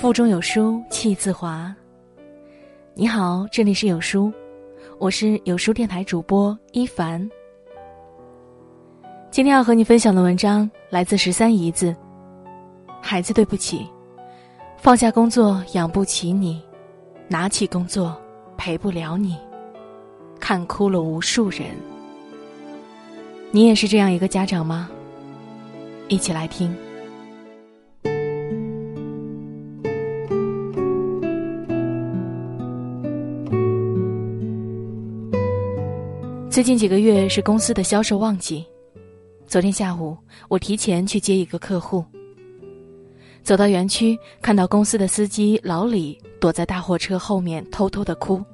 腹中有书气自华。你好，这里是有书，我是有书电台主播一凡。今天要和你分享的文章来自十三姨子。孩子，对不起，放下工作养不起你，拿起工作陪不了你，看哭了无数人。你也是这样一个家长吗？一起来听。最近几个月是公司的销售旺季。昨天下午，我提前去接一个客户。走到园区，看到公司的司机老李躲在大货车后面偷偷的哭。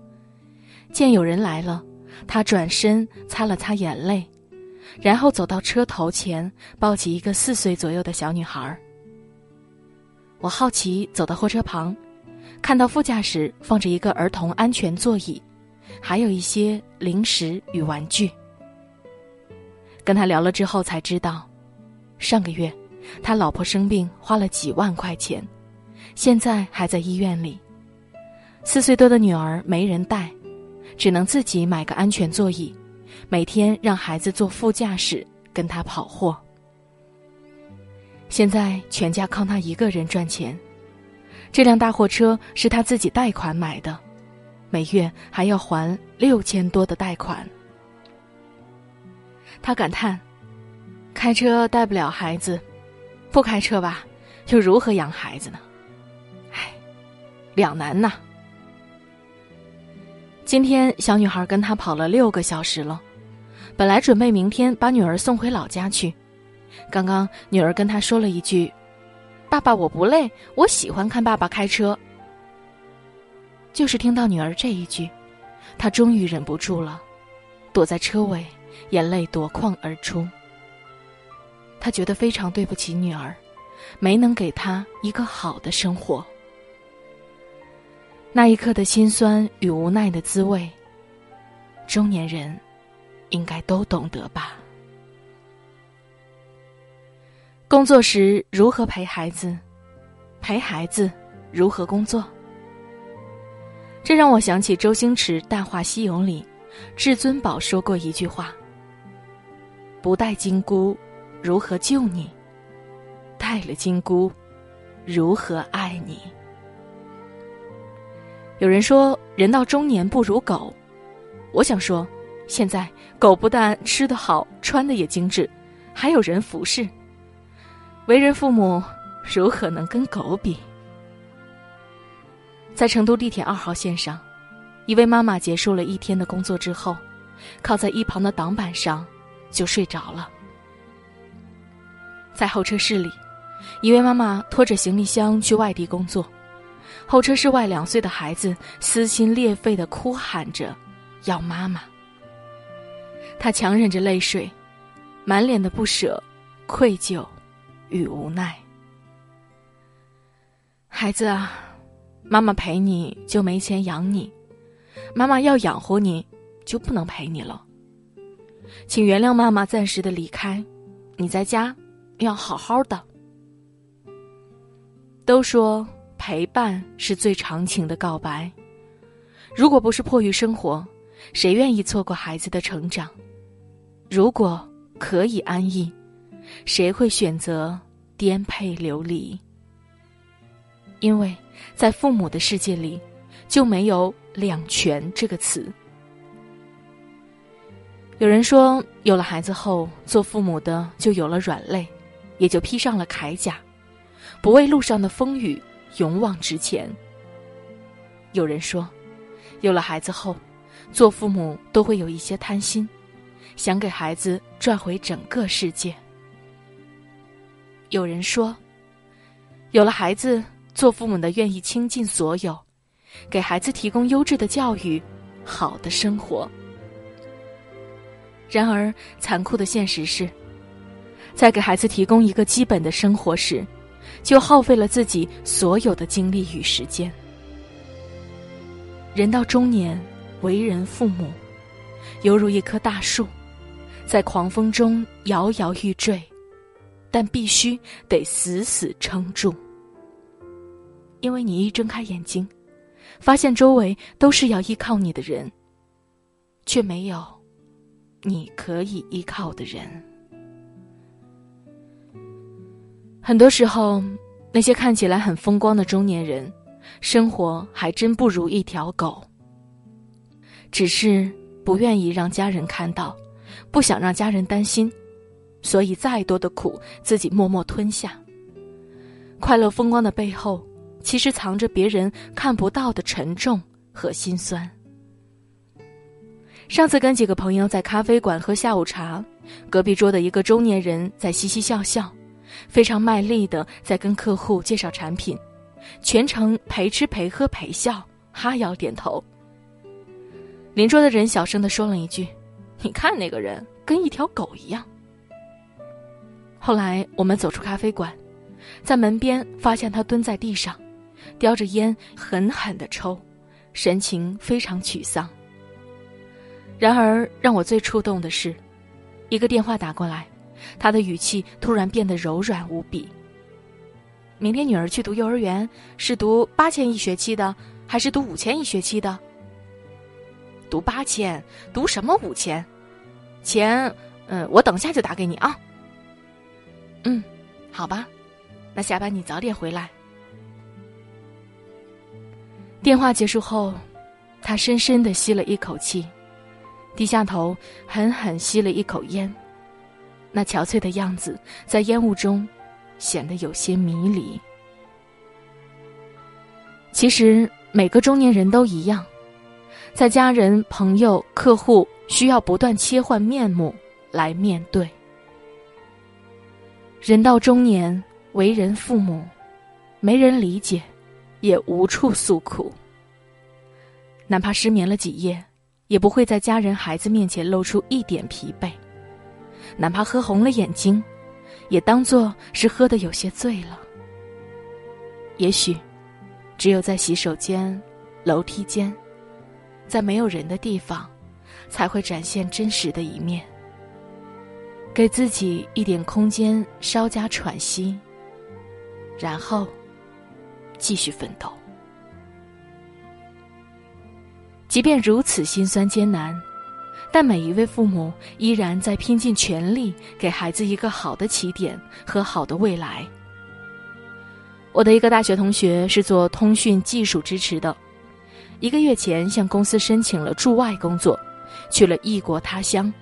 见有人来了，他转身擦了擦眼泪，然后走到车头前，抱起一个四岁左右的小女孩。我好奇走到货车旁，看到副驾驶放着一个儿童安全座椅。还有一些零食与玩具。跟他聊了之后才知道，上个月他老婆生病花了几万块钱，现在还在医院里。四岁多的女儿没人带，只能自己买个安全座椅，每天让孩子坐副驾驶跟他跑货。现在全家靠他一个人赚钱，这辆大货车是他自己贷款买的。每月还要还六千多的贷款，他感叹：“开车带不了孩子，不开车吧，又如何养孩子呢？唉，两难呐。”今天小女孩跟他跑了六个小时了，本来准备明天把女儿送回老家去，刚刚女儿跟他说了一句：“爸爸，我不累，我喜欢看爸爸开车。”就是听到女儿这一句，他终于忍不住了，躲在车尾，眼泪夺眶而出。他觉得非常对不起女儿，没能给她一个好的生活。那一刻的心酸与无奈的滋味，中年人应该都懂得吧？工作时如何陪孩子？陪孩子如何工作？这让我想起周星驰《大话西游》里，至尊宝说过一句话：“不带金箍，如何救你？带了金箍，如何爱你？”有人说，人到中年不如狗。我想说，现在狗不但吃得好，穿的也精致，还有人服侍。为人父母，如何能跟狗比？在成都地铁二号线上，一位妈妈结束了一天的工作之后，靠在一旁的挡板上就睡着了。在候车室里，一位妈妈拖着行李箱去外地工作，候车室外两岁的孩子撕心裂肺的哭喊着要妈妈。她强忍着泪水，满脸的不舍、愧疚与无奈。孩子啊！妈妈陪你就没钱养你，妈妈要养活你，就不能陪你了。请原谅妈妈暂时的离开，你在家要好好的。都说陪伴是最长情的告白，如果不是迫于生活，谁愿意错过孩子的成长？如果可以安逸，谁会选择颠沛流离？因为。在父母的世界里，就没有“两全”这个词。有人说，有了孩子后，做父母的就有了软肋，也就披上了铠甲，不畏路上的风雨，勇往直前。有人说，有了孩子后，做父母都会有一些贪心，想给孩子赚回整个世界。有人说，有了孩子。做父母的愿意倾尽所有，给孩子提供优质的教育，好的生活。然而，残酷的现实是，在给孩子提供一个基本的生活时，就耗费了自己所有的精力与时间。人到中年，为人父母，犹如一棵大树，在狂风中摇摇欲坠，但必须得死死撑住。因为你一睁开眼睛，发现周围都是要依靠你的人，却没有你可以依靠的人。很多时候，那些看起来很风光的中年人，生活还真不如一条狗。只是不愿意让家人看到，不想让家人担心，所以再多的苦自己默默吞下。快乐风光的背后，其实藏着别人看不到的沉重和心酸。上次跟几个朋友在咖啡馆喝下午茶，隔壁桌的一个中年人在嘻嘻笑笑，非常卖力的在跟客户介绍产品，全程陪吃陪喝陪笑，哈腰点头。邻桌的人小声的说了一句：“你看那个人跟一条狗一样。”后来我们走出咖啡馆。在门边发现他蹲在地上，叼着烟狠狠的抽，神情非常沮丧。然而让我最触动的是，一个电话打过来，他的语气突然变得柔软无比。明天女儿去读幼儿园，是读八千一学期的，还是读五千一学期的？读八千，读什么五千？钱，嗯，我等下就打给你啊。嗯，好吧。那下班你早点回来。电话结束后，他深深的吸了一口气，低下头狠狠吸了一口烟，那憔悴的样子在烟雾中显得有些迷离。其实每个中年人都一样，在家人、朋友、客户需要不断切换面目来面对。人到中年。为人父母，没人理解，也无处诉苦。哪怕失眠了几夜，也不会在家人孩子面前露出一点疲惫；哪怕喝红了眼睛，也当作是喝的有些醉了。也许，只有在洗手间、楼梯间，在没有人的地方，才会展现真实的一面，给自己一点空间，稍加喘息。然后，继续奋斗。即便如此心酸艰难，但每一位父母依然在拼尽全力给孩子一个好的起点和好的未来。我的一个大学同学是做通讯技术支持的，一个月前向公司申请了驻外工作，去了异国他乡，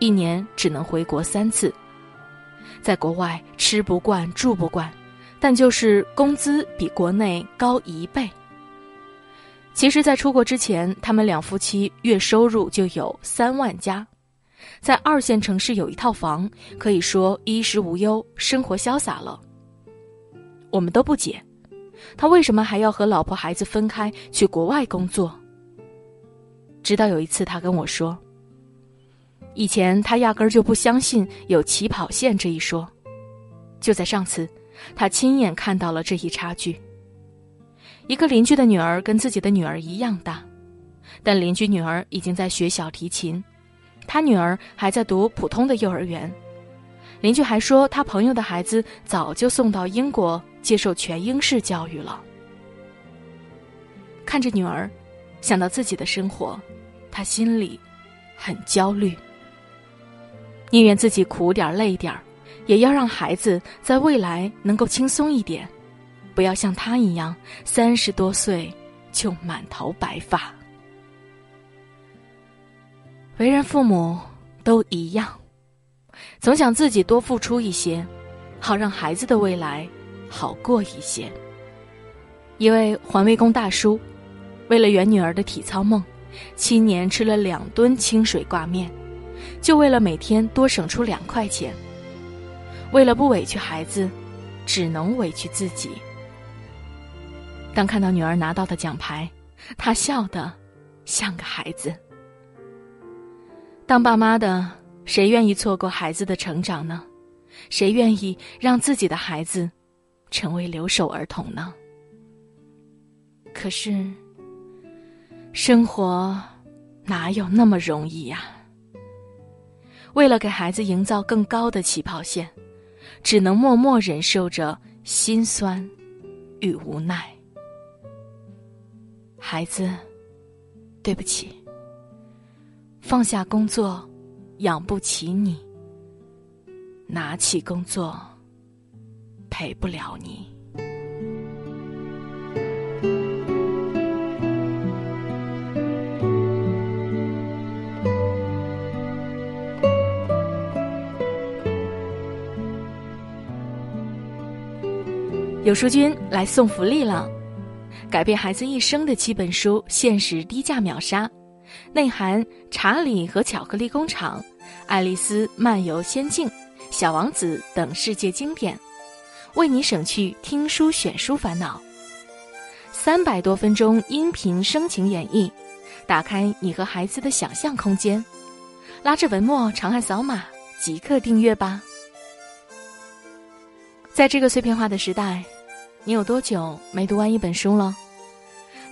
一年只能回国三次，在国外吃不惯住不惯。但就是工资比国内高一倍。其实，在出国之前，他们两夫妻月收入就有三万加，在二线城市有一套房，可以说衣食无忧，生活潇洒了。我们都不解，他为什么还要和老婆孩子分开去国外工作？直到有一次，他跟我说，以前他压根儿就不相信有起跑线这一说，就在上次。他亲眼看到了这一差距。一个邻居的女儿跟自己的女儿一样大，但邻居女儿已经在学小提琴，他女儿还在读普通的幼儿园。邻居还说，他朋友的孩子早就送到英国接受全英式教育了。看着女儿，想到自己的生活，他心里很焦虑，宁愿自己苦点累点儿。也要让孩子在未来能够轻松一点，不要像他一样三十多岁就满头白发。为人父母都一样，总想自己多付出一些，好让孩子的未来好过一些。一位环卫工大叔，为了圆女儿的体操梦，七年吃了两吨清水挂面，就为了每天多省出两块钱。为了不委屈孩子，只能委屈自己。当看到女儿拿到的奖牌，他笑得像个孩子。当爸妈的，谁愿意错过孩子的成长呢？谁愿意让自己的孩子成为留守儿童呢？可是，生活哪有那么容易呀？为了给孩子营造更高的起跑线。只能默默忍受着心酸与无奈。孩子对不起。放下工作养不起你。拿起工作陪不了你。有书君来送福利了，改变孩子一生的七本书限时低价秒杀，内含《查理和巧克力工厂》《爱丽丝漫游仙境》《小王子》等世界经典，为你省去听书选书烦恼。三百多分钟音频声情演绎，打开你和孩子的想象空间。拉着文末长按扫码，即刻订阅吧。在这个碎片化的时代。你有多久没读完一本书了？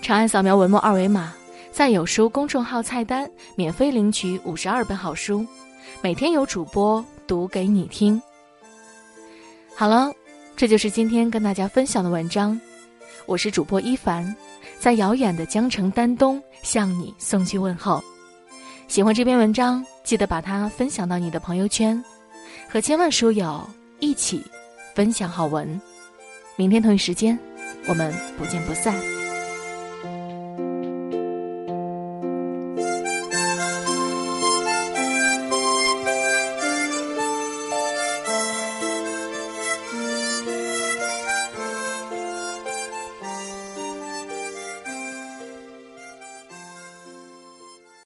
长按扫描文末二维码，在有书公众号菜单免费领取五十二本好书，每天有主播读给你听。好了，这就是今天跟大家分享的文章。我是主播一凡，在遥远的江城丹东向你送去问候。喜欢这篇文章，记得把它分享到你的朋友圈，和千万书友一起分享好文。明天同一时间，我们不见不散。